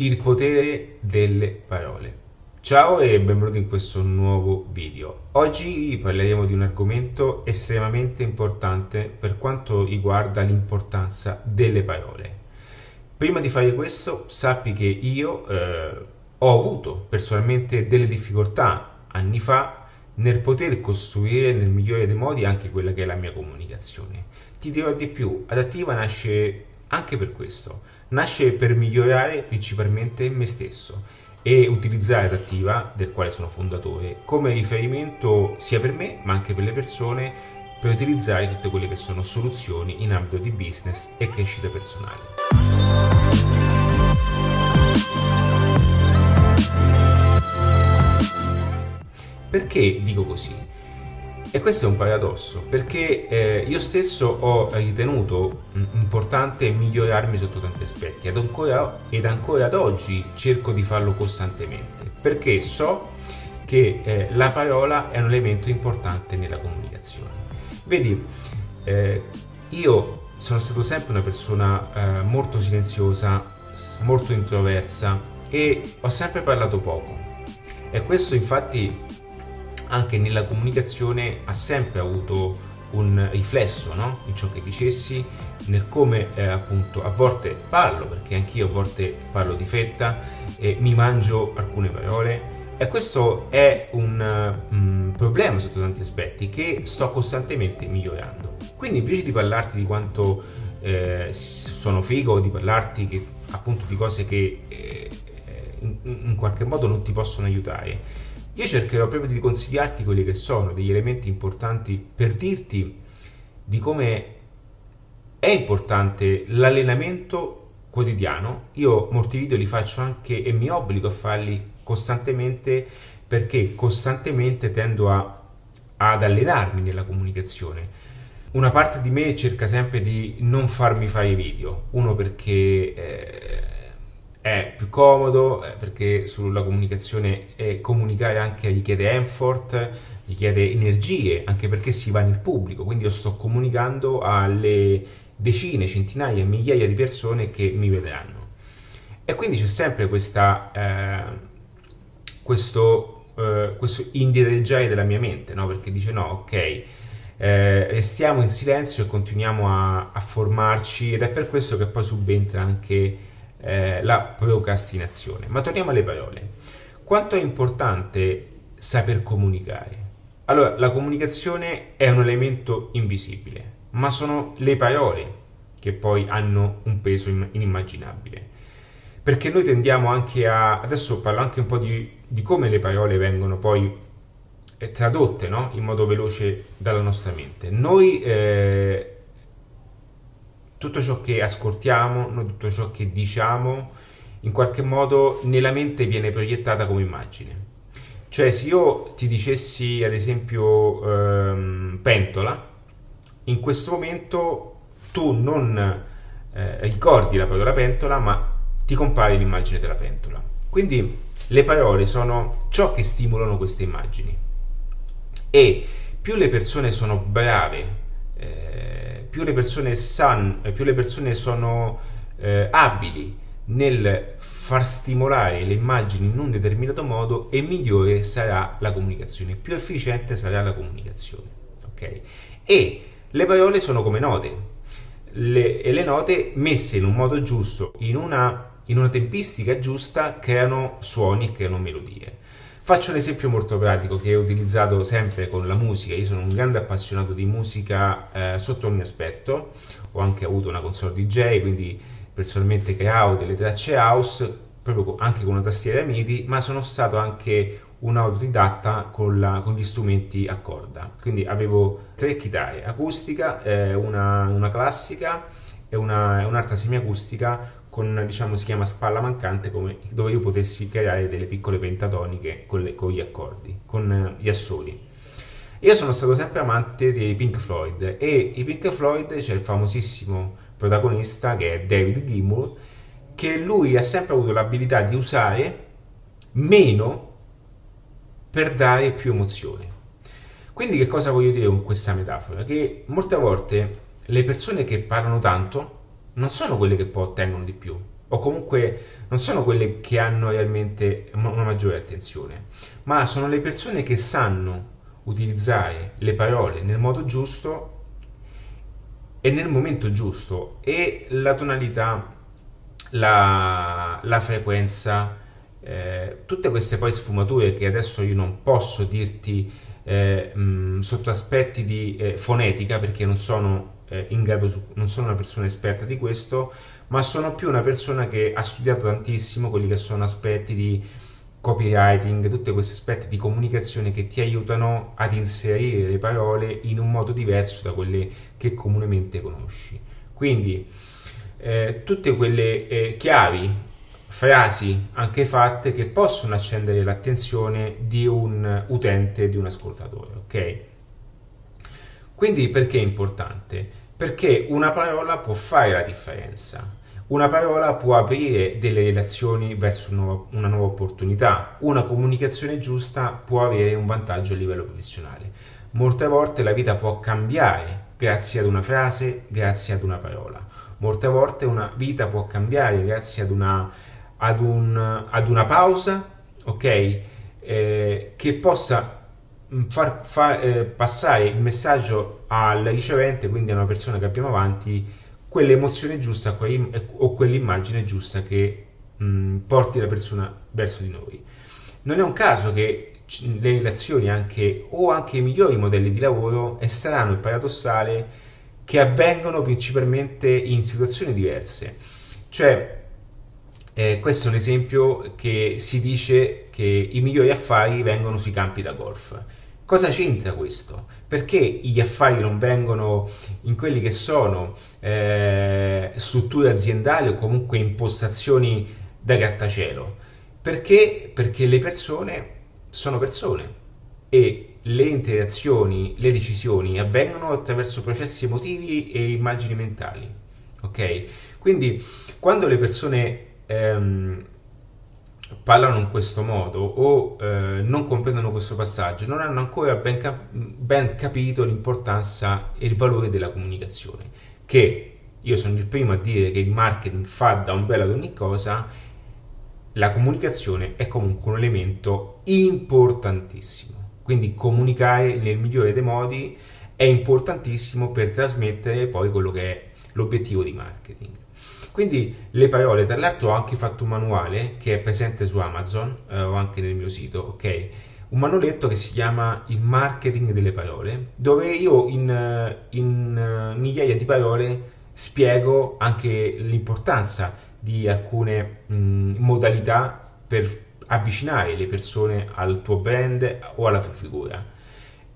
Il potere delle parole. Ciao e benvenuti in questo nuovo video. Oggi parleremo di un argomento estremamente importante per quanto riguarda l'importanza delle parole. Prima di fare questo, sappi che io eh, ho avuto personalmente delle difficoltà anni fa nel poter costruire nel migliore dei modi anche quella che è la mia comunicazione. Ti dirò di più, Adattiva nasce anche per questo nasce per migliorare principalmente me stesso e utilizzare Adattiva, del quale sono fondatore, come riferimento sia per me ma anche per le persone per utilizzare tutte quelle che sono soluzioni in ambito di business e crescita personale. Perché dico così? E questo è un paradosso, perché eh, io stesso ho ritenuto importante migliorarmi sotto tanti aspetti ed ancora, ed ancora ad oggi cerco di farlo costantemente, perché so che eh, la parola è un elemento importante nella comunicazione. Vedi, eh, io sono stato sempre una persona eh, molto silenziosa, molto introversa e ho sempre parlato poco. E questo infatti anche nella comunicazione ha sempre avuto un riflesso no? in ciò che dicessi, nel come eh, appunto a volte parlo, perché anch'io a volte parlo di fetta e mi mangio alcune parole. E questo è un um, problema sotto tanti aspetti che sto costantemente migliorando. Quindi invece di parlarti di quanto eh, sono figo, di parlarti che, appunto di cose che eh, in, in qualche modo non ti possono aiutare, io cercherò proprio di consigliarti quelli che sono degli elementi importanti per dirti di come è importante l'allenamento quotidiano. Io molti video li faccio anche e mi obbligo a farli costantemente perché costantemente tendo a, ad allenarmi nella comunicazione. Una parte di me cerca sempre di non farmi fare video, uno perché eh, è più comodo eh, perché sulla comunicazione eh, comunicare anche richiede effort, richiede energie, anche perché si va nel pubblico, quindi io sto comunicando alle decine, centinaia, migliaia di persone che mi vedranno. E quindi c'è sempre questa, eh, questo, eh, questo indireggiare della mia mente, no? perché dice no, ok, eh, restiamo in silenzio e continuiamo a, a formarci ed è per questo che poi subentra anche eh, la procrastinazione. Ma torniamo alle parole. Quanto è importante saper comunicare? Allora, la comunicazione è un elemento invisibile, ma sono le parole che poi hanno un peso inimmaginabile. Perché noi tendiamo anche a... Adesso parlo anche un po' di, di come le parole vengono poi eh, tradotte no? in modo veloce dalla nostra mente. Noi eh, tutto ciò che ascoltiamo, noi tutto ciò che diciamo, in qualche modo nella mente viene proiettata come immagine. Cioè, se io ti dicessi, ad esempio, ehm, pentola, in questo momento tu non eh, ricordi la parola pentola, ma ti compare l'immagine della pentola. Quindi le parole sono ciò che stimolano queste immagini. E più le persone sono brave eh, più le persone sanno, più le persone sono eh, abili nel far stimolare le immagini in un determinato modo e migliore sarà la comunicazione, più efficiente sarà la comunicazione. Ok? E le parole sono come note. Le, e le note messe in un modo giusto, in una, in una tempistica giusta, creano suoni e creano melodie. Faccio un esempio molto pratico che ho utilizzato sempre con la musica. Io sono un grande appassionato di musica eh, sotto ogni aspetto. Ho anche avuto una console DJ, quindi personalmente creavo delle tracce house, proprio anche con una tastiera MIDI, ma sono stato anche un autodidatta con, la, con gli strumenti a corda. Quindi avevo tre chitarre, acustica, eh, una, una, classica e una, un'altra semiacustica con, diciamo, si chiama spalla mancante, come, dove io potessi creare delle piccole pentatoniche con, le, con gli accordi, con eh, gli assoli. Io sono stato sempre amante dei Pink Floyd e i Pink Floyd c'è il famosissimo protagonista che è David Gilmour, che lui ha sempre avuto l'abilità di usare meno per dare più emozione. Quindi che cosa voglio dire con questa metafora? Che molte volte le persone che parlano tanto non sono quelle che poi ottengono di più, o comunque non sono quelle che hanno realmente una maggiore attenzione, ma sono le persone che sanno utilizzare le parole nel modo giusto e nel momento giusto e la tonalità, la, la frequenza, eh, tutte queste poi sfumature che adesso io non posso dirti eh, mh, sotto aspetti di eh, fonetica perché non sono eh, in grado, su, non sono una persona esperta di questo, ma sono più una persona che ha studiato tantissimo quelli che sono aspetti di copywriting, tutti questi aspetti di comunicazione che ti aiutano ad inserire le parole in un modo diverso da quelle che comunemente conosci. Quindi eh, tutte quelle eh, chiavi, frasi anche fatte che possono accendere l'attenzione di un utente, di un ascoltatore, ok? Quindi perché è importante? Perché una parola può fare la differenza. Una parola può aprire delle relazioni verso una nuova, opportunità. Una comunicazione giusta può avere un vantaggio a livello professionale. Molte volte la vita può cambiare grazie ad una frase, grazie ad una parola. Molte volte una vita può cambiare grazie ad una, ad un, ad una pausa, ok? Eh, che possa Mm, far, far eh, passare il messaggio al ricevente, quindi a una persona che abbiamo avanti, quell'emozione giusta o quell'immagine giusta che mh, porti la persona verso di noi. Non è un caso che le relazioni anche, o anche i migliori modelli di lavoro è strano e paradossale che avvengono principalmente in situazioni diverse. Cioè, eh, questo è un esempio che si dice che i migliori affari vengono sui campi da golf. Cosa c'entra questo? Perché gli affari non vengono in quelli che sono eh, strutture aziendali o comunque impostazioni da grattacielo? Perché? Perché le persone sono persone e le interazioni, le decisioni avvengono attraverso processi emotivi e immagini mentali. Ok? Quindi quando le persone ehm, parlano in questo modo o eh, non comprendono questo passaggio, non hanno ancora ben, cap- ben, capito l'importanza e il valore della comunicazione, che io sono il primo a dire che il marketing fa da un bel ad ogni cosa, la comunicazione è comunque un elemento importantissimo. Quindi comunicare nel migliore dei modi è importantissimo per trasmettere poi quello che è l'obiettivo di marketing. Quindi le parole, tra l'altro ho anche fatto un manuale che è presente su Amazon eh, o anche nel mio sito, ok? Un manualetto che si chiama Il marketing delle parole, dove io in, in uh, migliaia di parole spiego anche l'importanza di alcune mh, modalità per avvicinare le persone al tuo brand o alla tua figura.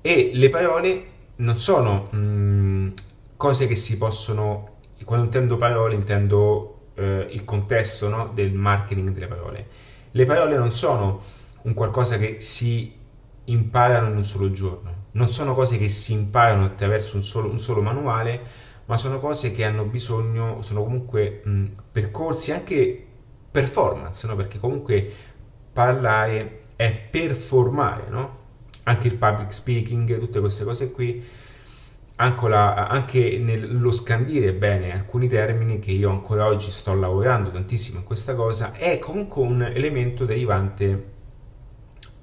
E le parole non sono mh, cose che si possono quando intendo parole intendo eh, il contesto no? del marketing delle parole. Le parole non sono un qualcosa che si imparano in un solo giorno, non sono cose che si imparano attraverso un solo, un solo manuale, ma sono cose che hanno bisogno, sono comunque mh, percorsi anche performance, no? perché comunque parlare è performare, no? anche il public speaking, tutte queste cose qui anche, anche nello scandire bene alcuni termini che io ancora oggi sto lavorando tantissimo in questa cosa è comunque un elemento derivante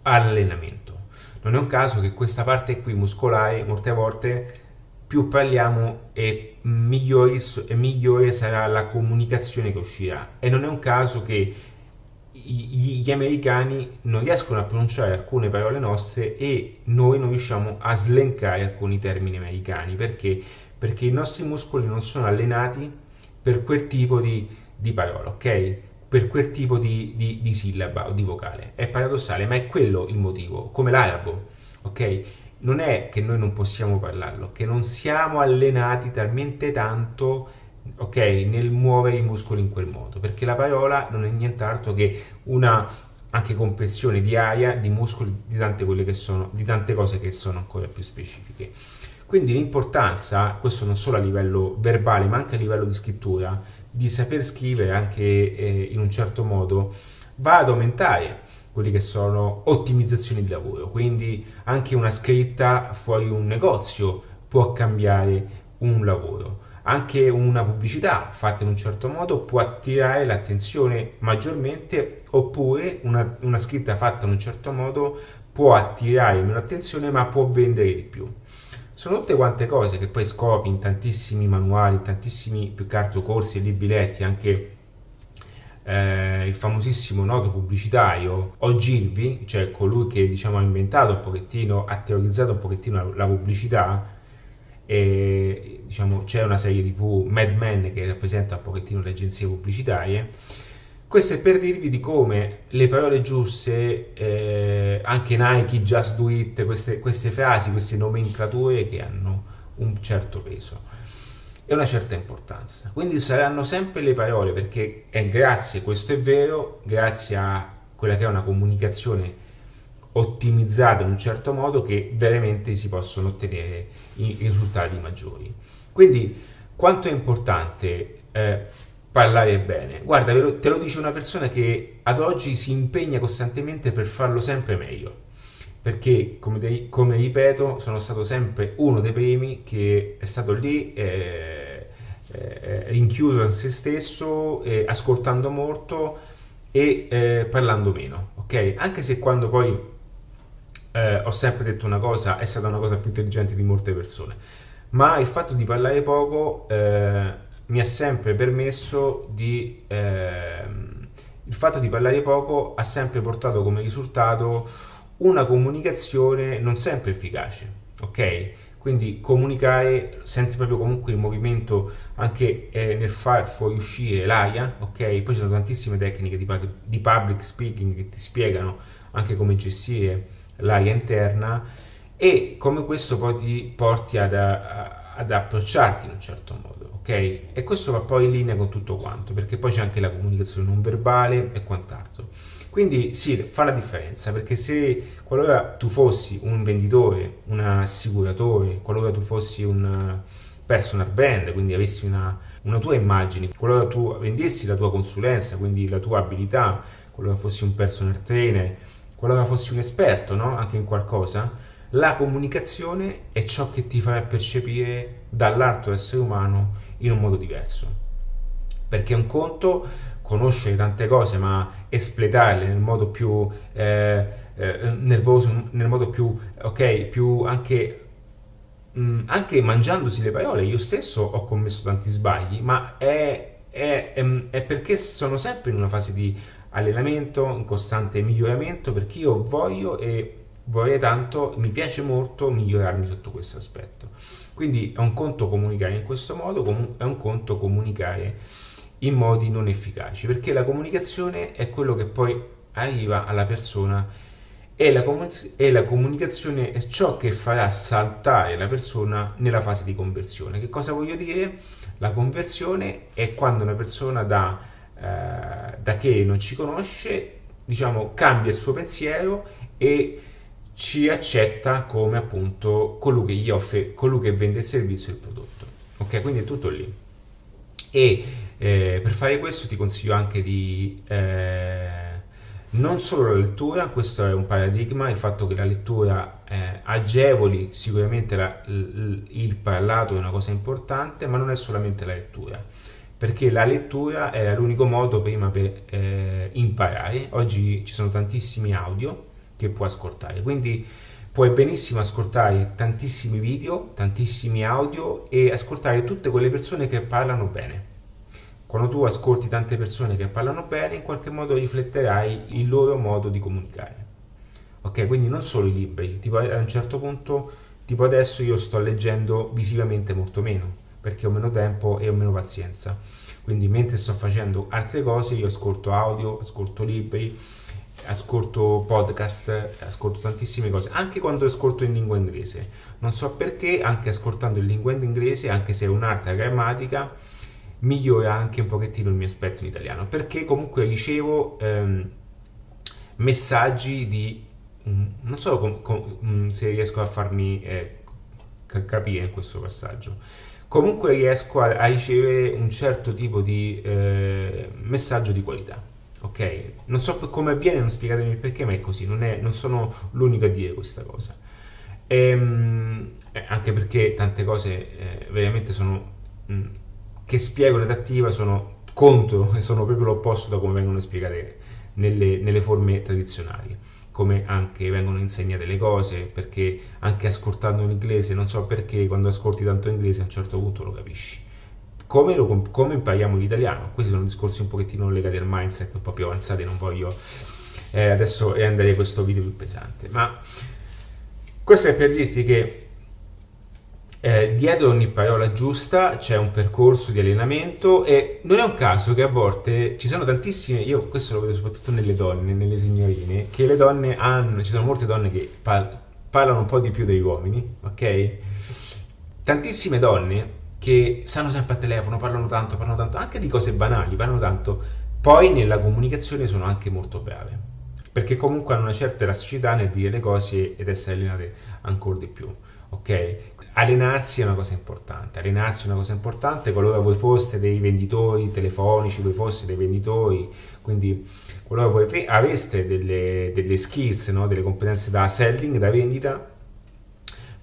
all'allenamento. Non è un caso che questa parte qui muscolare molte volte più parliamo e migliore, e migliore sarà la comunicazione che uscirà. E non è un caso che gli americani non riescono a pronunciare alcune parole nostre e noi non riusciamo a slencare alcuni termini americani perché? Perché i nostri muscoli non sono allenati per quel tipo di, di parola, ok? Per quel tipo di, di, di sillaba o di vocale. È paradossale, ma è quello il motivo, come l'arabo, ok? Non è che noi non possiamo parlarlo, che non siamo allenati talmente tanto ok, nel muovere i muscoli in quel modo, perché la parola non è nient'altro che una anche compressione di aria, di muscoli, di tante, quelle che sono, di tante cose che sono ancora più specifiche. Quindi l'importanza, questo non solo a livello verbale, ma anche a livello di scrittura, di saper scrivere anche eh, in un certo modo, va ad aumentare quelli che sono ottimizzazioni di lavoro. Quindi anche una scritta fuori un negozio può cambiare un lavoro anche una pubblicità fatta in un certo modo può attirare l'attenzione maggiormente oppure una, una scritta fatta in un certo modo può attirare meno attenzione ma può vendere di più. Sono tutte quante cose che poi scopri in tantissimi manuali, in tantissimi più che altro corsi e libri letti, anche eh, il famosissimo noto pubblicitario Ogilvy, cioè colui che diciamo, ha inventato un pochettino, ha teorizzato un pochettino la, la pubblicità, e diciamo, c'è una serie tv Mad Men che rappresenta un pochettino le agenzie pubblicitarie. Questo è per dirvi di come le parole giuste eh, anche Nike, Just Do It queste, queste frasi, queste nomenclature che hanno un certo peso. E una certa importanza. Quindi saranno sempre le parole perché è grazie, questo è vero grazie a quella che è una comunicazione ottimizzate in un certo modo che veramente si possono ottenere i risultati maggiori. Quindi quanto è importante eh, parlare bene? Guarda, te lo dice una persona che ad oggi si impegna costantemente per farlo sempre meglio. Perché, come, te, come ripeto, sono stato sempre uno dei primi che è stato lì eh, eh, rinchiuso in se stesso, eh, ascoltando molto e eh, parlando meno. Ok? Anche se quando poi eh, ho sempre detto una cosa, è stata una cosa più intelligente di molte persone, ma il fatto di parlare poco eh, mi ha sempre permesso di... Eh, il fatto di parlare poco ha sempre portato come risultato una comunicazione non sempre efficace, ok? Quindi comunicare, senti proprio comunque il movimento anche eh, nel far fuoriuscire l'aria, ok? Poi ci sono tantissime tecniche di, di public speaking che ti spiegano anche come gestire l'aria interna e come questo poi ti porti ad, ad approcciarti in un certo modo, ok? E questo va poi in linea con tutto quanto, perché poi c'è anche la comunicazione non verbale e quant'altro. Quindi sì, fa la differenza, perché se qualora tu fossi un venditore, un assicuratore, qualora tu fossi un personal brand, quindi avessi una, una tua immagine, qualora tu vendessi la tua consulenza, quindi la tua abilità, qualora fossi un personal trainer, qualora fossi un esperto no? anche in qualcosa, la comunicazione è ciò che ti farà percepire dall'altro essere umano in un modo diverso. Perché un conto conoscere tante cose, ma espletarle nel modo più eh, eh, nervoso, nel modo più, ok, più anche, mh, mm, anche mangiandosi le parole. Io stesso ho commesso tanti sbagli, ma è, è, è, è perché sono sempre in una fase di allenamento, in costante miglioramento perché io voglio e vorrei tanto, mi piace molto migliorarmi sotto questo aspetto. Quindi è un conto comunicare in questo modo, è un conto comunicare in modi non efficaci, perché la comunicazione è quello che poi arriva alla persona e la, comunic- e la comunicazione è ciò che farà saltare la persona nella fase di conversione. Che cosa voglio dire? La conversione è quando una persona dà eh, da che non ci conosce, diciamo, cambia il suo pensiero e ci accetta come appunto colui che gli offre, colui che vende il servizio e il prodotto. Ok, quindi è tutto lì. E eh, per fare questo ti consiglio anche di eh, non solo la lettura, questo è un paradigma, il fatto che la lettura eh, agevoli sicuramente la, il, il parlato è una cosa importante, ma non è solamente la lettura perché la lettura era l'unico modo prima per eh, imparare. Oggi ci sono tantissimi audio che puoi ascoltare, quindi puoi benissimo ascoltare tantissimi video, tantissimi audio e ascoltare tutte quelle persone che parlano bene. Quando tu ascolti tante persone che parlano bene, in qualche modo rifletterai il loro modo di comunicare. Ok, quindi non solo i libri, tipo a un certo punto, tipo adesso io sto leggendo visivamente molto meno perché ho meno tempo e ho meno pazienza. Quindi mentre sto facendo altre cose io ascolto audio, ascolto libri, ascolto podcast, ascolto tantissime cose, anche quando ascolto in lingua inglese. Non so perché, anche ascoltando in lingua inglese, anche se è un'altra grammatica, migliora anche un pochettino il mio aspetto in italiano, perché comunque ricevo ehm, messaggi di... Mm, non so com, com, mm, se riesco a farmi eh, capire in questo passaggio comunque riesco a, a ricevere un certo tipo di eh, messaggio di qualità. Ok? Non so come avviene, non spiegatemi il perché, ma è così, non, è, non sono l'unico a dire questa cosa. Ehm, eh, anche perché tante cose eh, veramente sono mh, che spiego in sono contro e sono proprio l'opposto da come vengono spiegate nelle, nelle forme tradizionali come anche vengono insegnate le cose, perché anche ascoltando l'inglese, non so perché quando ascolti tanto inglese a un certo punto lo capisci. Come, lo, come impariamo l'italiano? Questi sono discorsi un pochettino legati al mindset, un po' più avanzati, non voglio eh, adesso rendere questo video più pesante, ma questo è per dirti che eh, dietro ogni parola giusta c'è un percorso di allenamento e non è un caso che a volte ci sono tantissime, io questo lo vedo soprattutto nelle donne, nelle signorine, che le donne hanno, ci sono molte donne che par- parlano un po' di più degli uomini, ok? Tantissime donne che stanno sempre a telefono, parlano tanto, parlano tanto, anche di cose banali, parlano tanto, poi nella comunicazione sono anche molto brave, perché comunque hanno una certa elasticità nel dire le cose ed essere allenate ancora di più, ok? allenarsi è una cosa importante, allenarsi è una cosa importante qualora voi foste dei venditori telefonici, voi foste dei venditori, quindi qualora voi aveste delle, delle skills, no? delle competenze da selling, da vendita,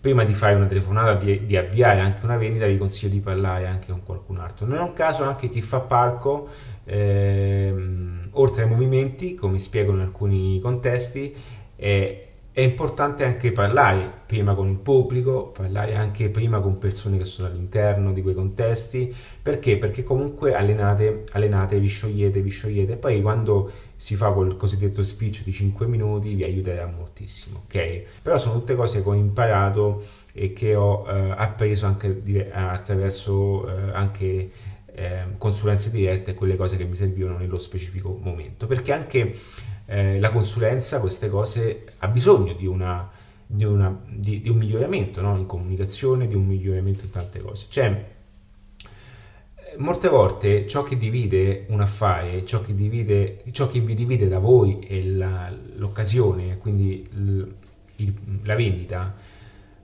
prima di fare una telefonata, di, di, avviare anche una vendita, vi consiglio di parlare anche con qualcun altro. Non è un caso anche chi fa palco, ehm, oltre ai movimenti, come spiego in alcuni contesti, eh, è importante anche parlare prima con il pubblico, parlare anche prima con persone che sono all'interno di quei contesti, perché? Perché comunque allenate, allenate, vi sciogliete, vi sciogliete, poi quando si fa quel cosiddetto speech di 5 minuti vi aiuterà moltissimo, ok? Però sono tutte cose che ho imparato e che ho eh, appreso anche di, attraverso eh, anche eh, consulenze dirette e quelle cose che mi servivano nello specifico momento, perché anche eh, la consulenza queste cose ha bisogno di, una, di, una, di, di un miglioramento no? in comunicazione, di un miglioramento in tante cose. Cioè, molte volte ciò che divide un affare, ciò che, divide, ciò che vi divide da voi la, l'occasione, quindi il, il, la vendita,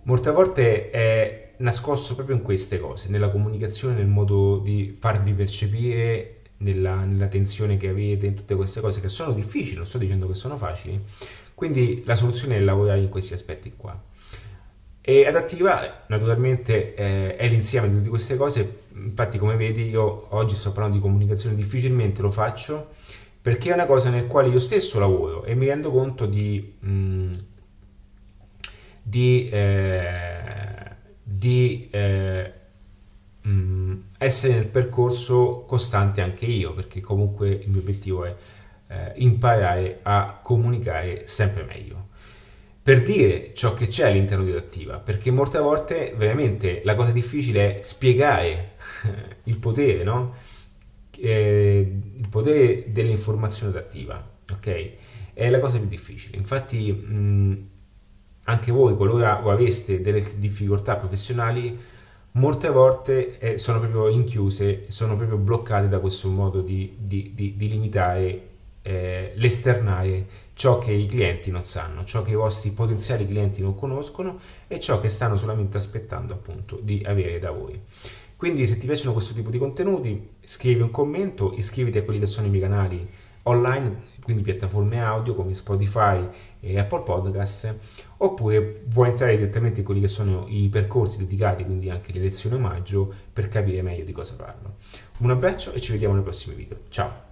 molte volte è nascosto proprio in queste cose, nella comunicazione, nel modo di farvi percepire nella, nella tensione che avete, in tutte queste cose che sono difficili, non sto dicendo che sono facili, quindi la soluzione è lavorare in questi aspetti qua. E adattiva naturalmente eh, è l'insieme di tutte queste cose, infatti come vedi io oggi sto parlando di comunicazione, difficilmente lo faccio perché è una cosa nel quale io stesso lavoro e mi rendo conto di, mh, mm, di, eh, di eh, mh, mm, essere nel percorso costante anche io, perché comunque il mio obiettivo è eh, imparare a comunicare sempre meglio. Per dire ciò che c'è all'interno di Adattiva, perché molte volte veramente la cosa difficile è spiegare il potere, no? Eh, il potere dell'informazione adattiva, ok? È la cosa più difficile. Infatti, mh, anche voi, qualora aveste delle difficoltà professionali, molte volte eh, sono proprio inchiuse, sono proprio bloccate da questo modo di, di, di, di limitare eh, l'esternare ciò che i clienti non sanno, ciò che i vostri potenziali clienti non conoscono e ciò che stanno solamente aspettando appunto di avere da voi. Quindi se ti piacciono questo tipo di contenuti scrivi un commento, iscriviti a quelli che sono i miei canali online quindi piattaforme audio come Spotify e Apple Podcast, oppure vuoi entrare direttamente in quelli che sono i percorsi dedicati, quindi anche le lezioni omaggio, per capire meglio di cosa parlo. Un abbraccio e ci vediamo nei prossimi video. Ciao!